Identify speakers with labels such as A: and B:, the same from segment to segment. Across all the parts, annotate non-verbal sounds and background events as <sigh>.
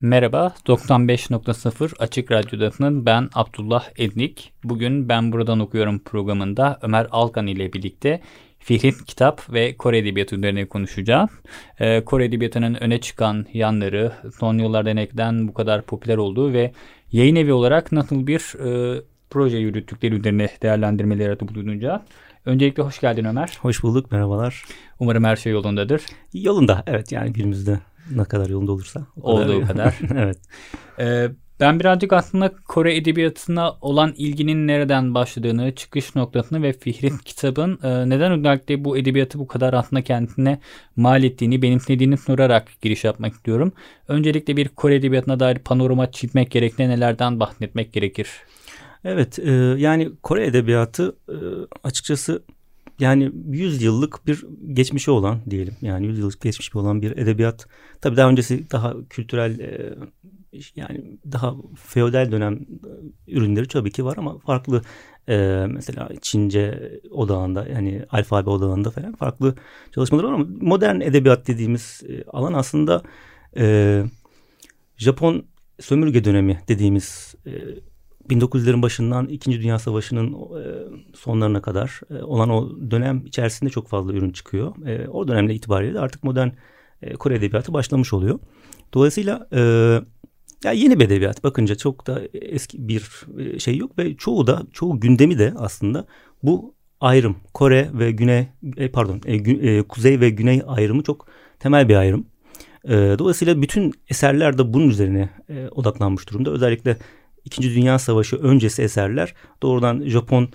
A: Merhaba, 95.0 Açık Radyo'dasının ben Abdullah Ednik. Bugün Ben Buradan Okuyorum programında Ömer Alkan ile birlikte Fihret Kitap ve Kore Edebiyatı üzerine konuşacağım. Ee, Kore Edebiyatı'nın öne çıkan yanları, son yıllarda neden bu kadar popüler olduğu ve yayın evi olarak nasıl bir e, proje yürüttükleri üzerine değerlendirmeleri bulunacağım. Öncelikle hoş geldin Ömer.
B: Hoş bulduk, merhabalar.
A: Umarım her şey yolundadır.
B: Yolunda, evet yani günümüzde ne kadar yolunda olursa.
A: O Olduğu <laughs> kadar.
B: evet.
A: Ee, ben birazcık aslında Kore edebiyatına olan ilginin nereden başladığını, çıkış noktasını ve Fihret kitabın e, neden özellikle bu edebiyatı bu kadar aslında kendine mal ettiğini, benimsediğini sorarak giriş yapmak istiyorum. Öncelikle bir Kore edebiyatına dair panorama çizmek gerektiğinde nelerden bahsetmek gerekir?
B: Evet, e, yani Kore edebiyatı e, açıkçası yani 100 yıllık bir geçmişi olan diyelim. Yani 100 yıllık geçmişi olan bir edebiyat. Tabii daha öncesi daha kültürel e, yani daha feodal dönem e, ürünleri tabii ki var ama farklı e, mesela Çince odağında yani alfabe odağında falan farklı çalışmalar var ama modern edebiyat dediğimiz e, alan aslında e, Japon sömürge dönemi dediğimiz e, 1900'lerin başından İkinci Dünya Savaşı'nın e, sonlarına kadar e, olan o dönem içerisinde çok fazla ürün çıkıyor. E, o dönemle itibariyle artık modern Kore edebiyatı başlamış oluyor. Dolayısıyla ya yeni bir edebiyat bakınca çok da eski bir şey yok ve çoğu da çoğu gündemi de aslında bu ayrım Kore ve Güney pardon Kuzey ve Güney ayrımı çok temel bir ayrım. Dolayısıyla bütün eserler de bunun üzerine odaklanmış durumda. Özellikle İkinci Dünya Savaşı öncesi eserler doğrudan Japon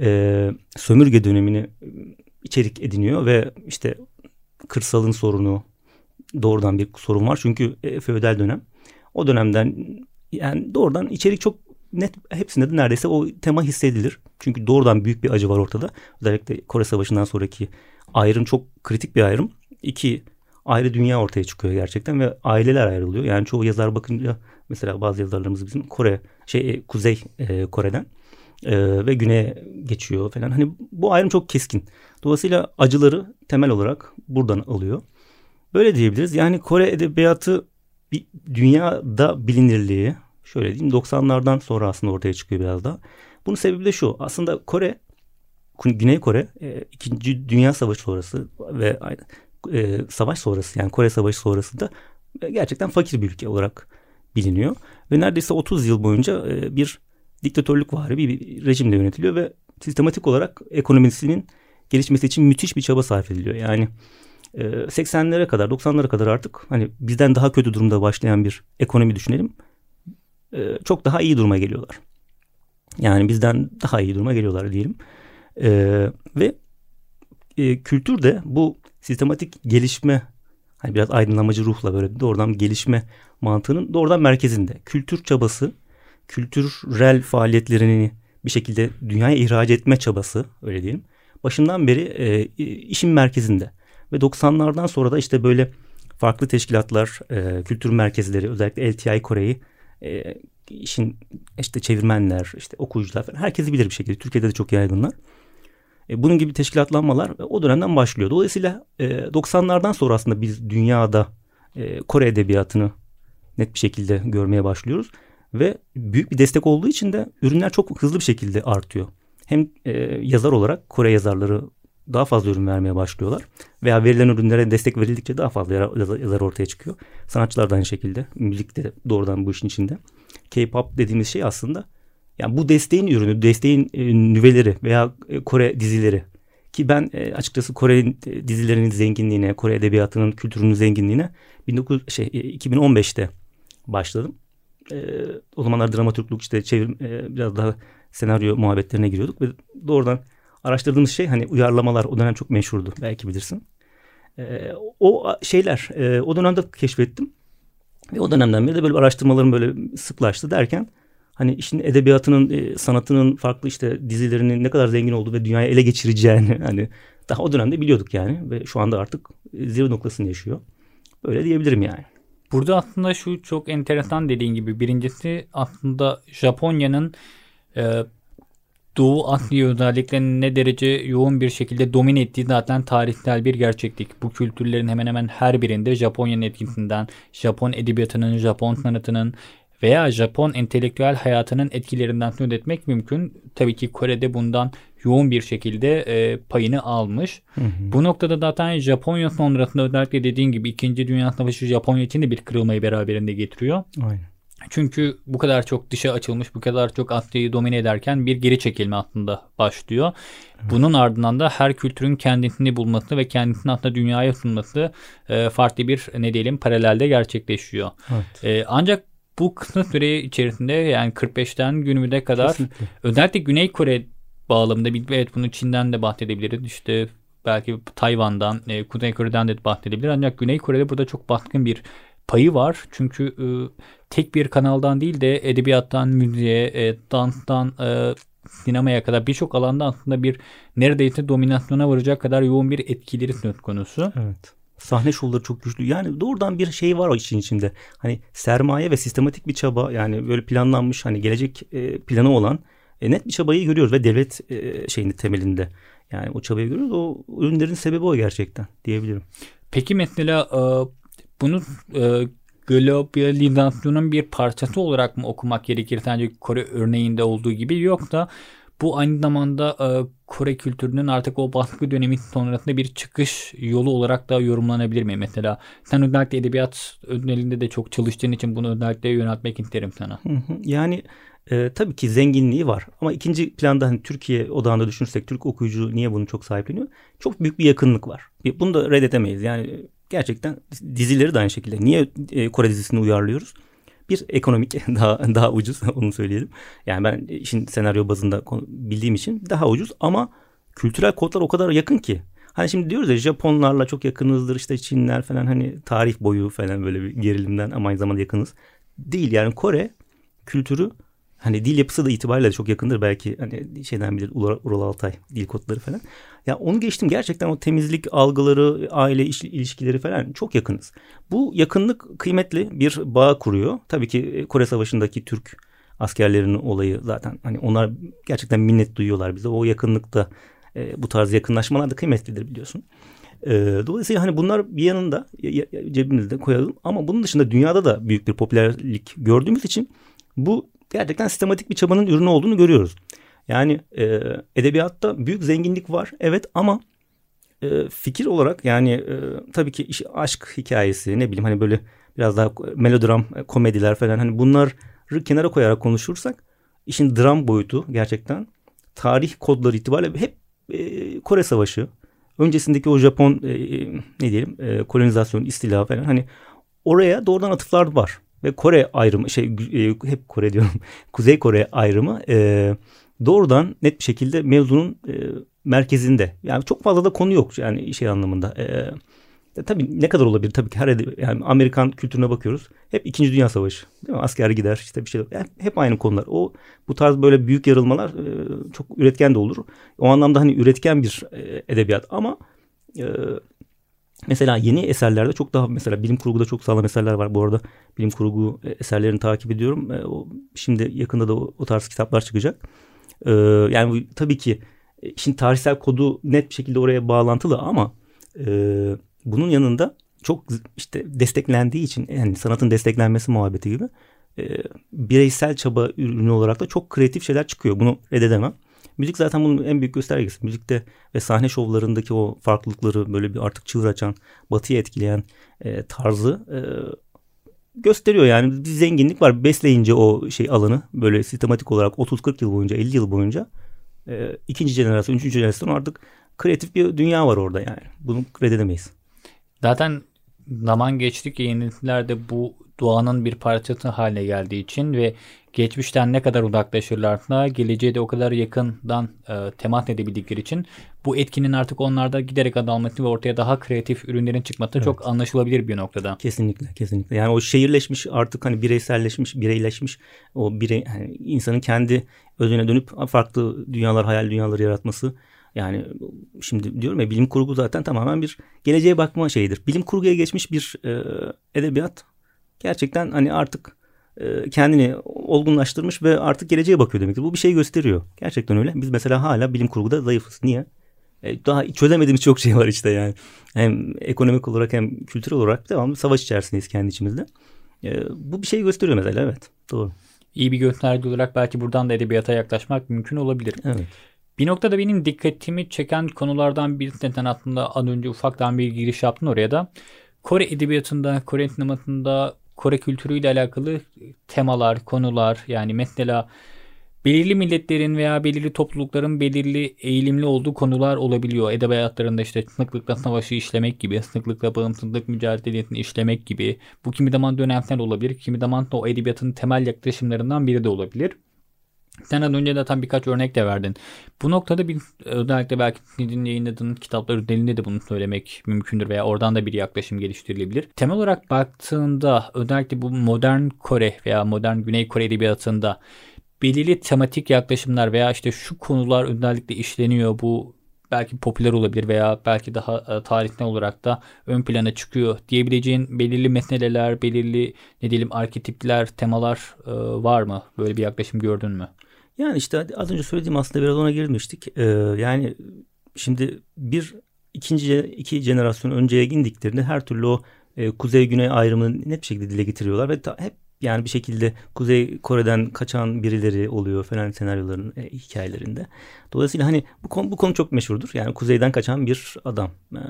B: e, sömürge dönemini e, içerik ediniyor ve işte kırsalın sorunu doğrudan bir sorun var. Çünkü e, feodal dönem. O dönemden yani doğrudan içerik çok net hepsinde de neredeyse o tema hissedilir. Çünkü doğrudan büyük bir acı var ortada. Özellikle Kore Savaşı'ndan sonraki ayrım çok kritik bir ayrım. İki ayrı dünya ortaya çıkıyor gerçekten ve aileler ayrılıyor. Yani çoğu yazar bakınca mesela bazı yazarlarımız bizim Kore şey e, Kuzey e, Kore'den e, ve güneye geçiyor falan. Hani bu ayrım çok keskin. Dolayısıyla acıları temel olarak buradan alıyor. Böyle diyebiliriz. Yani Kore edebiyatı bir dünyada bilinirliği şöyle diyeyim 90'lardan sonra aslında ortaya çıkıyor biraz daha. Bunun sebebi de şu. Aslında Kore Güney Kore e, İkinci Dünya Savaşı sonrası ve e, savaş sonrası yani Kore Savaşı sonrasında e, gerçekten fakir bir ülke olarak biliniyor. Ve neredeyse 30 yıl boyunca e, bir diktatörlük var bir, rejimle yönetiliyor ve sistematik olarak ekonomisinin gelişmesi için müthiş bir çaba sarf ediliyor. Yani 80'lere kadar 90'lara kadar artık hani bizden daha kötü durumda başlayan bir ekonomi düşünelim. Çok daha iyi duruma geliyorlar. Yani bizden daha iyi duruma geliyorlar diyelim. Ve kültür de bu sistematik gelişme hani biraz aydınlamacı ruhla böyle doğrudan gelişme mantığının doğrudan merkezinde. Kültür çabası, kültürel faaliyetlerini bir şekilde dünyaya ihraç etme çabası öyle diyelim. Başından beri e, işin merkezinde. Ve 90'lardan sonra da işte böyle farklı teşkilatlar, e, kültür merkezleri özellikle LTI Kore'yi e, işin işte çevirmenler, işte okuyucular falan herkesi bilir bir şekilde. Türkiye'de de çok yaygınlar. E, bunun gibi teşkilatlanmalar o dönemden başlıyor. Dolayısıyla e, 90'lardan sonra aslında biz dünyada e, Kore edebiyatını net bir şekilde görmeye başlıyoruz. Ve büyük bir destek olduğu için de ürünler çok hızlı bir şekilde artıyor. Hem e, yazar olarak Kore yazarları daha fazla ürün vermeye başlıyorlar. Veya verilen ürünlere destek verildikçe daha fazla yazar ortaya çıkıyor. Sanatçılar da aynı şekilde. Müzik de doğrudan bu işin içinde. K-pop dediğimiz şey aslında yani bu desteğin ürünü, desteğin e, nüveleri veya e, Kore dizileri ki ben e, açıkçası Kore dizilerinin zenginliğine, Kore edebiyatının kültürünün zenginliğine 19 şey 2015'te başladım. O zamanlar dramaturgluk işte çevir biraz daha senaryo muhabbetlerine giriyorduk ve doğrudan araştırdığımız şey hani uyarlamalar o dönem çok meşhurdu belki bilirsin. O şeyler o dönemde keşfettim. Ve o dönemden beri de böyle araştırmalarım böyle sıklaştı derken hani işin edebiyatının, e, sanatının farklı işte dizilerinin ne kadar zengin olduğu ve dünyayı ele geçireceğini <laughs> hani daha o dönemde biliyorduk yani ve şu anda artık zirve noktasını yaşıyor. Böyle diyebilirim yani.
A: Burada aslında şu çok enteresan dediğin gibi birincisi aslında Japonya'nın e, Doğu Asya özellikle ne derece yoğun bir şekilde domine ettiği zaten tarihsel bir gerçeklik. Bu kültürlerin hemen hemen her birinde Japonya'nın etkisinden, Japon edebiyatının, Japon sanatının veya Japon entelektüel hayatının etkilerinden söz etmek mümkün. Tabii ki Kore'de bundan yoğun bir şekilde e, payını almış. Hı hı. Bu noktada zaten Japonya sonrasında özellikle dediğin gibi 2. Dünya Savaşı Japonya için de bir kırılmayı beraberinde getiriyor.
B: Aynen.
A: Çünkü bu kadar çok dışa açılmış, bu kadar çok Asya'yı domine ederken bir geri çekilme aslında başlıyor. Evet. Bunun ardından da her kültürün kendisini bulması ve kendisini aslında dünyaya sunması e, farklı bir ne diyelim paralelde gerçekleşiyor. Evet. E, ancak bu kısa süre içerisinde yani 45'ten günümüze kadar Kesinlikle. özellikle Güney Kore bağlamında bir evet bunu Çin'den de bahsedebiliriz. İşte belki Tayvan'dan, e, Kuzey Kore'den de bahsedebilir. Ancak Güney Kore'de burada çok baskın bir payı var. Çünkü e, tek bir kanaldan değil de edebiyattan, müziğe, e, danstan, e, sinemaya kadar birçok alanda aslında bir neredeyse dominasyona varacak kadar yoğun bir etkileri söz konusu.
B: Evet. Sahne şovları çok güçlü. Yani doğrudan bir şey var o işin içinde. Hani sermaye ve sistematik bir çaba yani böyle planlanmış hani gelecek e, planı olan e, net bir çabayı görüyoruz ve devlet e, şeyini temelinde. Yani o çabayı görüyoruz. O ürünlerin sebebi o gerçekten diyebilirim.
A: Peki mesela e, bunu globalizasyonun bir parçası olarak mı okumak gerekir sence Kore örneğinde olduğu gibi yoksa bu aynı zamanda Kore kültürünün artık o baskı dönemi sonrasında bir çıkış yolu olarak da yorumlanabilir mi? Mesela sen özellikle edebiyat özelinde de çok çalıştığın için bunu özellikle yöneltmek isterim sana.
B: Yani e, tabii ki zenginliği var ama ikinci planda hani Türkiye odağında düşünürsek Türk okuyucu niye bunu çok sahipleniyor? Çok büyük bir yakınlık var. Bunu da reddedemeyiz. Yani gerçekten dizileri de aynı şekilde. Niye e, Kore dizisini uyarlıyoruz? Bir ekonomik <laughs> daha daha ucuz <laughs> onu söyleyelim. Yani ben işin senaryo bazında bildiğim için daha ucuz ama kültürel kodlar o kadar yakın ki. Hani şimdi diyoruz ya Japonlarla çok yakınızdır işte Çinler falan hani tarih boyu falan böyle bir gerilimden ama aynı zamanda yakınız. Değil yani Kore kültürü hani dil yapısı da itibariyle çok yakındır belki hani şeyden bilir Ural, Ural Altay dil kodları falan. Ya onu geçtim gerçekten o temizlik algıları, aile ilişkileri falan çok yakınız. Bu yakınlık kıymetli bir bağ kuruyor. Tabii ki e, Kore Savaşı'ndaki Türk askerlerinin olayı zaten hani onlar gerçekten minnet duyuyorlar bize. O yakınlıkta e, bu tarz yakınlaşmalar da kıymetlidir biliyorsun. E, dolayısıyla hani bunlar bir yanında cebimizde koyalım ama bunun dışında dünyada da büyük bir popülerlik gördüğümüz için bu gerçekten sistematik bir çabanın ürünü olduğunu görüyoruz. Yani e, edebiyatta büyük zenginlik var evet ama e, fikir olarak yani e, tabii ki iş, aşk hikayesi ne bileyim hani böyle biraz daha melodram e, komediler falan hani bunları kenara koyarak konuşursak işin dram boyutu gerçekten tarih kodları itibariyle hep e, Kore Savaşı öncesindeki o Japon e, ne diyelim e, kolonizasyon istila falan hani oraya doğrudan atıflar var ve Kore ayrımı şey e, hep Kore diyorum <laughs> Kuzey Kore ayrımı e, doğrudan net bir şekilde mevzunun e, merkezinde. Yani çok fazla da konu yok yani şey anlamında. E, e, tabii ne kadar olabilir tabii ki her yani Amerikan kültürüne bakıyoruz. Hep 2. Dünya Savaşı. Değil mi? Asker gider işte bir şey. Yani hep aynı konular. O bu tarz böyle büyük yarılmalar e, çok üretken de olur. O anlamda hani üretken bir e, edebiyat ama e, Mesela yeni eserlerde çok daha mesela bilim kurguda çok sağlam eserler var. Bu arada bilim kurgu e, eserlerini takip ediyorum. E, şimdi yakında da o, tarz kitaplar çıkacak. E, yani tabii ki şimdi tarihsel kodu net bir şekilde oraya bağlantılı ama bunun yanında çok işte desteklendiği için yani sanatın desteklenmesi muhabbeti gibi bireysel çaba ürünü olarak da çok kreatif şeyler çıkıyor. Bunu reddedemem. Müzik zaten bunun en büyük göstergesi. Müzikte ve sahne şovlarındaki o farklılıkları böyle bir artık çığır açan, batıyı etkileyen e, tarzı e, gösteriyor yani bir zenginlik var. Besleyince o şey alanı böyle sistematik olarak 30-40 yıl boyunca 50 yıl boyunca e, ikinci jenerasyon, üçüncü jenerasyon artık kreatif bir dünya var orada yani. Bunu reddedemeyiz.
A: Zaten zaman geçtikçe yeniliklerde bu doğanın bir parçası haline geldiği için ve geçmişten ne kadar uzaklaşırlarsa geleceğe de o kadar yakından e, temas edebildikleri için bu etkinin artık onlarda giderek azalması ve ortaya daha kreatif ürünlerin çıkması evet. çok anlaşılabilir bir noktada.
B: Kesinlikle kesinlikle. Yani o şehirleşmiş artık hani bireyselleşmiş, bireyleşmiş o birey yani insanın kendi özüne dönüp farklı dünyalar, hayal dünyaları yaratması yani şimdi diyorum ya bilim kurgu zaten tamamen bir geleceğe bakma şeyidir. Bilim kurguya geçmiş bir e, edebiyat gerçekten hani artık e, kendini olgunlaştırmış ve artık geleceğe bakıyor demektir. Bu bir şey gösteriyor. Gerçekten öyle. Biz mesela hala bilim kurguda zayıfız. Niye? E, daha çözemediğimiz çok şey var işte yani. Hem ekonomik olarak hem kültürel olarak devamlı savaş içerisindeyiz kendi içimizde. E, bu bir şey gösteriyor mesela evet. Doğru.
A: İyi bir gösterge olarak belki buradan da edebiyata yaklaşmak mümkün olabilir.
B: Evet.
A: Bir noktada benim dikkatimi çeken konulardan bir neden aslında az önce ufaktan bir giriş yaptın oraya da. Kore edebiyatında, Kore sinemasında, Kore kültürüyle alakalı temalar, konular yani mesela belirli milletlerin veya belirli toplulukların belirli eğilimli olduğu konular olabiliyor. Edebiyatlarında işte sınıklıkla savaşı işlemek gibi, sınıklıkla bağımsızlık mücadelesini işlemek gibi. Bu kimi zaman dönemsel olabilir, kimi zaman da o edebiyatın temel yaklaşımlarından biri de olabilir. Sen az önce tam birkaç örnek de verdin. Bu noktada bir özellikle belki sizin yayınladığın kitaplar özelinde de bunu söylemek mümkündür veya oradan da bir yaklaşım geliştirilebilir. Temel olarak baktığında özellikle bu modern Kore veya modern Güney Kore edebiyatında belirli tematik yaklaşımlar veya işte şu konular özellikle işleniyor bu belki popüler olabilir veya belki daha e, tarihsel olarak da ön plana çıkıyor diyebileceğin belirli meseleler, belirli ne diyelim arketipler, temalar e, var mı? Böyle bir yaklaşım gördün mü?
B: Yani işte az önce söylediğim aslında biraz ona girmiştik. Ee, yani şimdi bir ikinci iki jenerasyon önceye indiklerinde her türlü o e, kuzey güney ayrımını net bir şekilde dile getiriyorlar ve ta, hep yani bir şekilde Kuzey Kore'den kaçan birileri oluyor falan senaryoların e, hikayelerinde. Dolayısıyla hani bu konu, bu konu çok meşhurdur. Yani kuzeyden kaçan bir adam. E,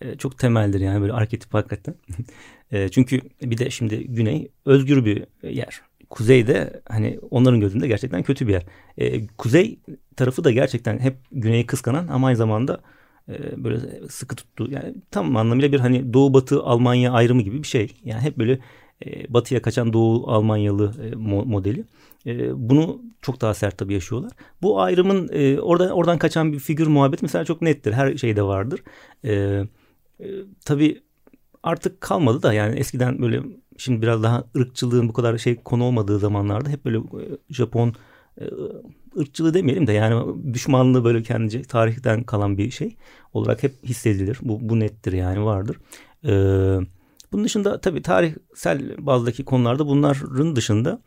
B: e, çok temeldir yani böyle arketip hakikaten. <laughs> e, çünkü bir de şimdi güney özgür bir yer. Kuzey de hani onların gözünde gerçekten kötü bir yer. E, kuzey tarafı da gerçekten hep güneyi kıskanan ama aynı zamanda e, böyle sıkı tuttu. Yani tam anlamıyla bir hani Doğu Batı Almanya ayrımı gibi bir şey. Yani hep böyle e, batıya kaçan Doğu Almanyalı e, modeli. E, bunu çok daha sert tabii yaşıyorlar. Bu ayrımın e, oradan oradan kaçan bir figür muhabbet mesela çok nettir. Her şeyde vardır. E, e, tabii artık kalmadı da yani eskiden böyle şimdi biraz daha ırkçılığın bu kadar şey konu olmadığı zamanlarda hep böyle e, Japon e, ırkçılığı demeyelim de yani düşmanlığı böyle kendince tarihten kalan bir şey olarak hep hissedilir. Bu, bu nettir yani vardır. Ee, bunun dışında tabii tarihsel bazdaki konularda bunların dışında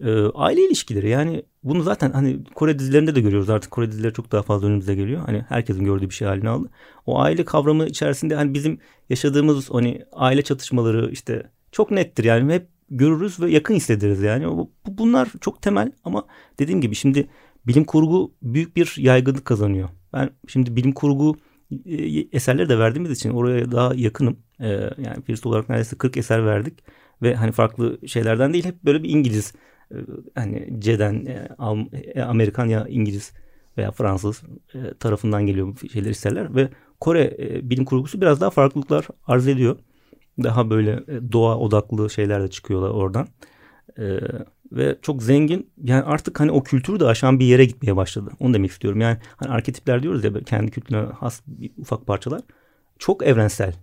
B: e, aile ilişkileri yani bunu zaten hani Kore dizilerinde de görüyoruz artık Kore dizileri çok daha fazla önümüze geliyor. Hani herkesin gördüğü bir şey haline aldı. O aile kavramı içerisinde hani bizim yaşadığımız hani aile çatışmaları işte çok nettir yani hep görürüz ve yakın hissederiz yani. Bu, bunlar çok temel ama dediğim gibi şimdi bilim kurgu büyük bir yaygınlık kazanıyor. Ben şimdi bilim kurgu e, eserleri de verdiğimiz için oraya daha yakınım. Ee, yani First olarak neredeyse 40 eser verdik ve hani farklı şeylerden değil hep böyle bir İngiliz e, hani C'den e, Amerikan ya İngiliz veya Fransız tarafından geliyor bu şeyler eserler ve Kore bilim kurgusu biraz daha farklılıklar arz ediyor. Daha böyle doğa odaklı şeyler de çıkıyorlar oradan. Ee, ve çok zengin yani artık hani o kültürü de aşan bir yere gitmeye başladı. Onu demek istiyorum. Yani hani arketipler diyoruz ya kendi kültürüne has bir ufak parçalar. Çok evrensel.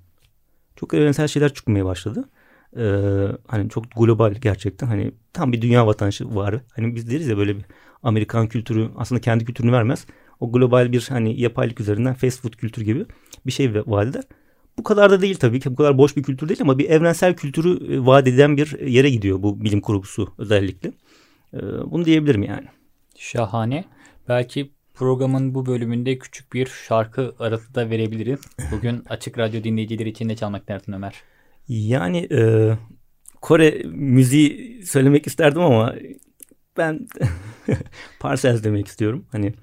B: Çok evrensel şeyler çıkmaya başladı. Ee, hani çok global gerçekten hani tam bir dünya vatandaşı var. Hani biz deriz ya böyle bir Amerikan kültürü aslında kendi kültürünü vermez. O global bir hani yapaylık üzerinden fast food kültür gibi bir şey vaat eder. Bu kadar da değil tabii ki. Bu kadar boş bir kültür değil ama bir evrensel kültürü e, vaat eden bir yere gidiyor bu bilim kurgusu özellikle. E, bunu diyebilirim yani.
A: Şahane. Belki programın bu bölümünde küçük bir şarkı arası da verebiliriz. Bugün Açık Radyo dinleyicileri için ne çalmak dersin Ömer?
B: Yani e, Kore müziği söylemek isterdim ama ben <laughs> Parcells demek istiyorum. Hani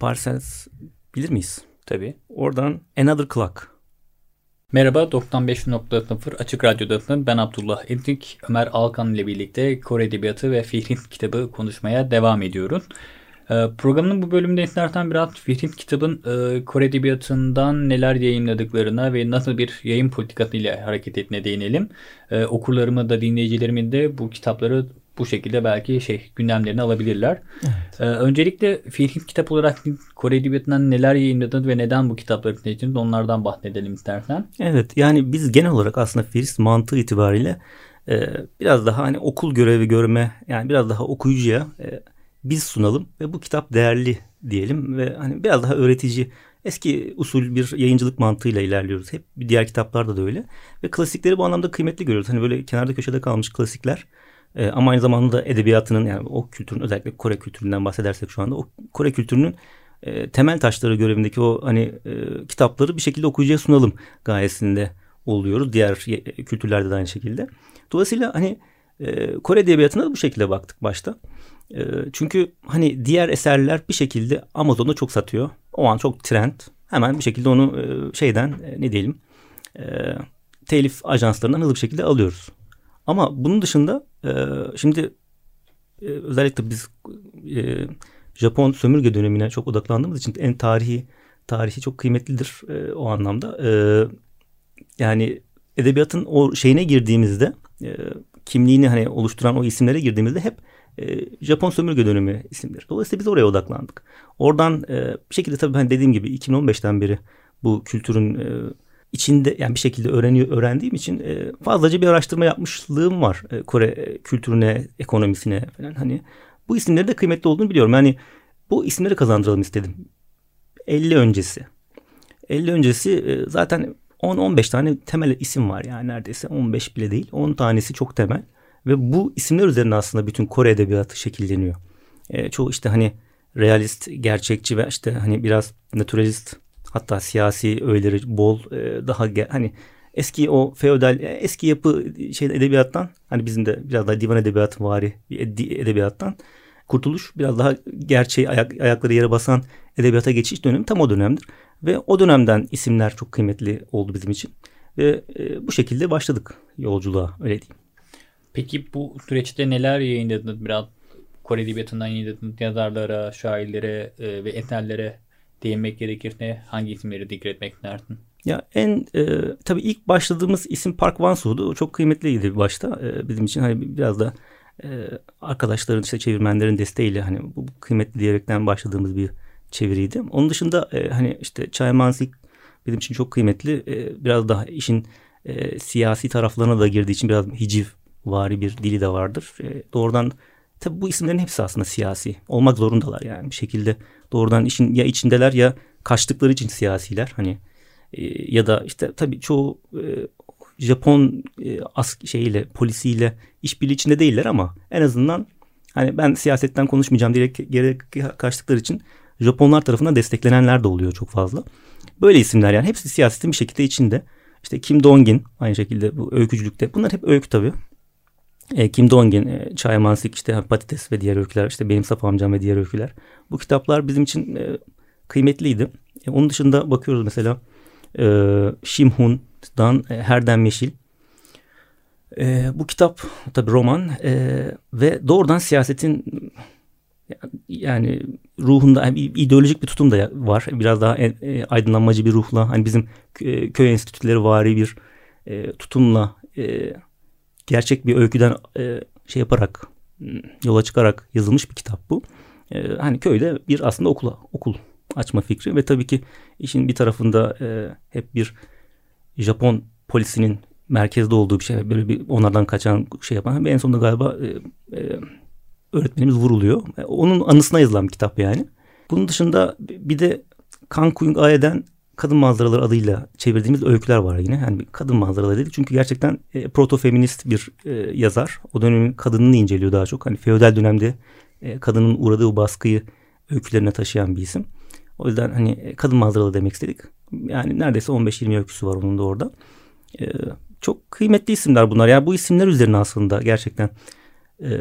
B: Parcells bilir miyiz?
A: Tabii.
B: Oradan Another Clock.
A: Merhaba 95.0 Açık Radyo'dasın. Ben Abdullah Edrik. Ömer Alkan ile birlikte Kore Edebiyatı ve Fihrin kitabı konuşmaya devam ediyoruz. Ee, programın bu bölümünde internetten biraz Fihrin kitabın e, Kore Edebiyatı'ndan neler yayınladıklarına ve nasıl bir yayın politikasıyla hareket ettiğine değinelim. Ee, okurlarımı da dinleyicilerimin de bu kitapları bu şekilde belki şey gündemlerini alabilirler. Evet. Ee, öncelikle Fihrin kitap olarak Kore Edebiyatı'ndan neler yayınladınız ve neden bu kitapları seçtiniz onlardan bahsedelim istersen.
B: Evet yani biz genel olarak aslında Firis mantığı itibariyle e, biraz daha hani okul görevi görme yani biraz daha okuyucuya e, biz sunalım ve bu kitap değerli diyelim ve hani biraz daha öğretici eski usul bir yayıncılık mantığıyla ilerliyoruz. Hep diğer kitaplarda da öyle. Ve klasikleri bu anlamda kıymetli görüyoruz. Hani böyle kenarda köşede kalmış klasikler e, ama aynı zamanda da edebiyatının yani o kültürün özellikle Kore kültüründen bahsedersek şu anda o Kore kültürünün e, temel taşları görevindeki o hani e, kitapları bir şekilde okuyucuya sunalım gayesinde oluyoruz. Diğer kültürlerde de aynı şekilde. Dolayısıyla hani e, Kore edebiyatına da bu şekilde baktık başta. E, çünkü hani diğer eserler bir şekilde Amazon'da çok satıyor. O an çok trend. Hemen bir şekilde onu e, şeyden e, ne diyelim e, telif ajanslarından hızlı bir şekilde alıyoruz. Ama bunun dışında e, şimdi e, özellikle biz e, Japon sömürge dönemine çok odaklandığımız için en tarihi tarihi çok kıymetlidir e, o anlamda. E, yani edebiyatın o şeyine girdiğimizde e, kimliğini hani oluşturan o isimlere girdiğimizde hep e, Japon sömürge dönemi isimleri. Dolayısıyla biz oraya odaklandık. Oradan e, bir şekilde tabii ben dediğim gibi 2015'ten beri bu kültürün e, içinde yani bir şekilde öğreniyor öğrendiğim için e, fazlaca bir araştırma yapmışlığım var e, Kore e, kültürüne, ekonomisine falan hani bu isimleri de kıymetli olduğunu biliyorum. Yani bu isimleri kazandıralım istedim. 50 öncesi. 50 öncesi e, zaten 10-15 tane temel isim var yani neredeyse 15 bile değil. 10 tanesi çok temel ve bu isimler üzerine aslında bütün Kore edebiyatı şekilleniyor. E, çoğu işte hani realist, gerçekçi ve işte hani biraz naturalist hatta siyasi öğeleri bol e, daha hani eski o feodal e, eski yapı şey edebiyattan hani bizim de biraz daha divan edebiyatı vari edebiyattan kurtuluş biraz daha gerçeği ayak, ayakları yere basan edebiyata geçiş dönemi tam o dönemdir. Ve o dönemden isimler çok kıymetli oldu bizim için. Ve e, bu şekilde başladık yolculuğa öyle diyeyim.
A: Peki bu süreçte neler yayınladınız? Biraz Kore Edebiyatı'ndan yayınladınız yazarlara, şairlere e, ve eserlere değinmek gerekirse hangi isimleri dikkat etmek istersin?
B: Ya en e, tabii ilk başladığımız isim Park Wansu'du. O çok kıymetliydi başta e, bizim için. Hani biraz da e, arkadaşların işte çevirmenlerin desteğiyle hani bu, kıymetli diyerekten başladığımız bir çeviriydi. Onun dışında e, hani işte Çaymansik benim için çok kıymetli. E, biraz daha işin e, siyasi taraflarına da girdiği için biraz hiciv vari bir dili de vardır. E, doğrudan tabi bu isimlerin hepsi aslında siyasi. Olmak zorundalar yani bir şekilde doğrudan işin ya içindeler ya kaçtıkları için siyasiler. Hani e, ya da işte tabi çoğu e, Japon e, as şeyiyle polisiyle işbirliği içinde değiller ama en azından hani ben siyasetten konuşmayacağım diye gerek kaçtıkları için Japonlar tarafından desteklenenler de oluyor çok fazla. Böyle isimler yani hepsi siyasetin bir şekilde içinde. İşte Kim Dongin aynı şekilde bu öykücülükte. Bunlar hep öykü tabii. E, Kim Dongin, e, Çay Mansik, işte Patates ve diğer öyküler, işte Benim Saf Amcam ve diğer öyküler. Bu kitaplar bizim için e, kıymetliydi. E, onun dışında bakıyoruz mesela e, Şimhun'dan e, Herden Meşil. E, bu kitap tabii roman e, ve doğrudan siyasetin yani ruhunda yani ideolojik bir tutum da var. Biraz daha e, e, aydınlanmacı bir ruhla hani bizim e, köy enstitüleri vari bir e, tutumla e, gerçek bir öyküden e, şey yaparak yola çıkarak yazılmış bir kitap bu. E, hani köyde bir aslında okula okul açma fikri ve tabii ki işin bir tarafında e, hep bir Japon polisinin merkezde olduğu bir şey. Böyle bir onlardan kaçan şey yapan. Ve en sonunda galiba e, e, öğretmenimiz vuruluyor. E, onun anısına yazılan bir kitap yani. Bunun dışında bir de Kan Kuyung Aye'den Kadın Manzaraları adıyla çevirdiğimiz öyküler var yine. Yani kadın manzaraları dedik. Çünkü gerçekten e, proto-feminist bir e, yazar. O dönemin kadınını inceliyor daha çok. Hani feodal dönemde e, kadının uğradığı baskıyı öykülerine taşıyan bir isim. O yüzden hani e, kadın manzaralı demek istedik. Yani neredeyse 15-20 öyküsü var onun da orada. E, çok kıymetli isimler bunlar. Yani bu isimler üzerine aslında gerçekten e,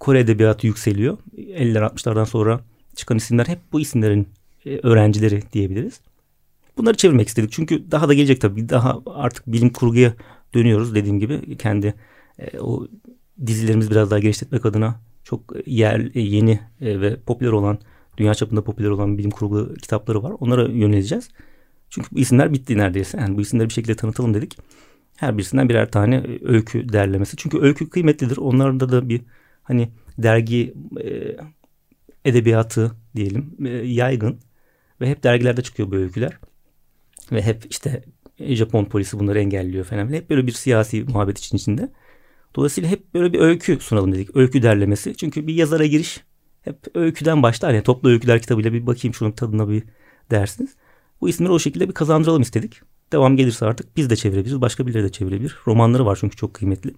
B: Kore edebiyatı yükseliyor. 50'ler 60'lardan sonra çıkan isimler hep bu isimlerin e, öğrencileri diyebiliriz. Bunları çevirmek istedik. Çünkü daha da gelecek tabii. Daha artık bilim kurguya dönüyoruz dediğim gibi. Kendi e, o dizilerimiz biraz daha geliştirmek adına çok yer, e, yeni e, ve popüler olan dünya çapında popüler olan bilim kurgu kitapları var. Onlara yöneleceğiz. Çünkü bu isimler bitti neredeyse. Yani bu isimleri bir şekilde tanıtalım dedik. Her birisinden birer tane öykü derlemesi. Çünkü öykü kıymetlidir. Onlarda da bir hani dergi e, edebiyatı diyelim e, yaygın ve hep dergilerde çıkıyor bu öyküler. Ve hep işte Japon polisi bunları engelliyor falan. Hep böyle bir siyasi muhabbet için içinde. Dolayısıyla hep böyle bir öykü sunalım dedik. Öykü derlemesi. Çünkü bir yazara giriş hep öyküden başlar. Yani toplu öyküler kitabıyla bir bakayım şunun tadına bir dersiniz. Bu isimleri o şekilde bir kazandıralım istedik. Devam gelirse artık biz de çevirebiliriz. Başka birileri de çevirebilir. Romanları var çünkü çok kıymetli.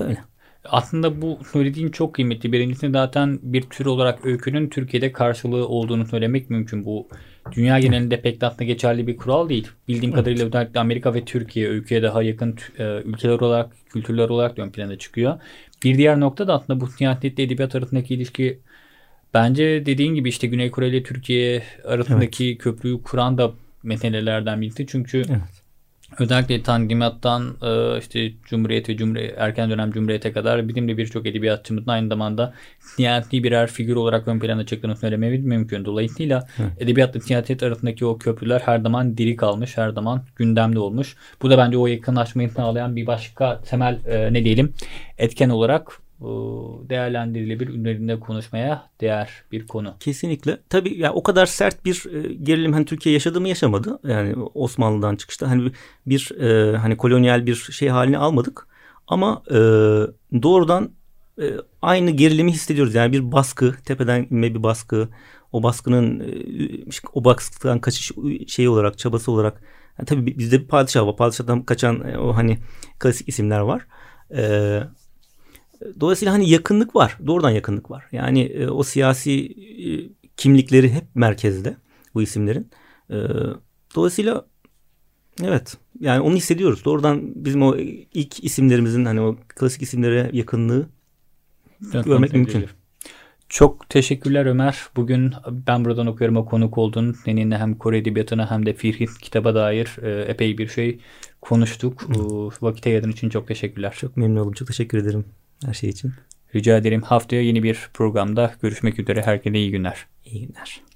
B: Böyle.
A: Aslında bu söylediğin çok kıymetli. Birincisi zaten bir tür olarak öykünün Türkiye'de karşılığı olduğunu söylemek mümkün. Bu dünya genelinde pek de aslında geçerli bir kural değil. Bildiğim evet. kadarıyla özellikle Amerika ve Türkiye öyküye daha yakın e, ülkeler olarak, kültürler olarak ön plana çıkıyor. Bir diğer nokta da aslında bu siyasetle edebiyat arasındaki ilişki bence dediğin gibi işte Güney Kore ile Türkiye arasındaki evet. köprüyü kuran da meselelerden birisi. Çünkü evet. Özellikle Tanzimat'tan e, işte Cumhuriyet ve Cumhuriyet, erken dönem Cumhuriyet'e kadar bizim de birçok edebiyatçımızın aynı zamanda siyasi birer figür olarak ön plana çıktığını söylememiz mümkün. Dolayısıyla Hı. edebiyatla siyaset arasındaki o köprüler her zaman diri kalmış, her zaman gündemde olmuş. Bu da bence o yakınlaşmayı sağlayan bir başka temel e, ne diyelim etken olarak değerlendirilebilir üzerinde konuşmaya değer bir konu.
B: Kesinlikle. Tabii ya o kadar sert bir e, gerilim hani Türkiye yaşadı mı yaşamadı. Yani Osmanlı'dan çıkışta hani bir e, hani kolonyal bir şey halini almadık. Ama e, doğrudan e, aynı gerilimi hissediyoruz. Yani bir baskı, tepeden inme bir baskı. O baskının e, o baskıdan kaçış şeyi olarak, çabası olarak. Yani tabii bizde bir padişah var. Padişahdan kaçan e, o hani klasik isimler var. Eee Dolayısıyla hani yakınlık var. Doğrudan yakınlık var. Yani e, o siyasi e, kimlikleri hep merkezde bu isimlerin. E, dolayısıyla evet yani onu hissediyoruz. Doğrudan bizim o ilk isimlerimizin hani o klasik isimlere yakınlığı evet, görmek mümkün.
A: Çok teşekkürler Ömer. Bugün ben buradan okuyorum o konuk oldun. Seninle hem Kore Edebiyatı'na hem de Firhit kitaba dair e, epey bir şey konuştuk. Hı. Vakit ayırdığın için çok teşekkürler.
B: Çok memnun oldum. Çok teşekkür ederim her şey için.
A: Rica ederim. Haftaya yeni bir programda görüşmek üzere. Herkese iyi günler.
B: İyi günler.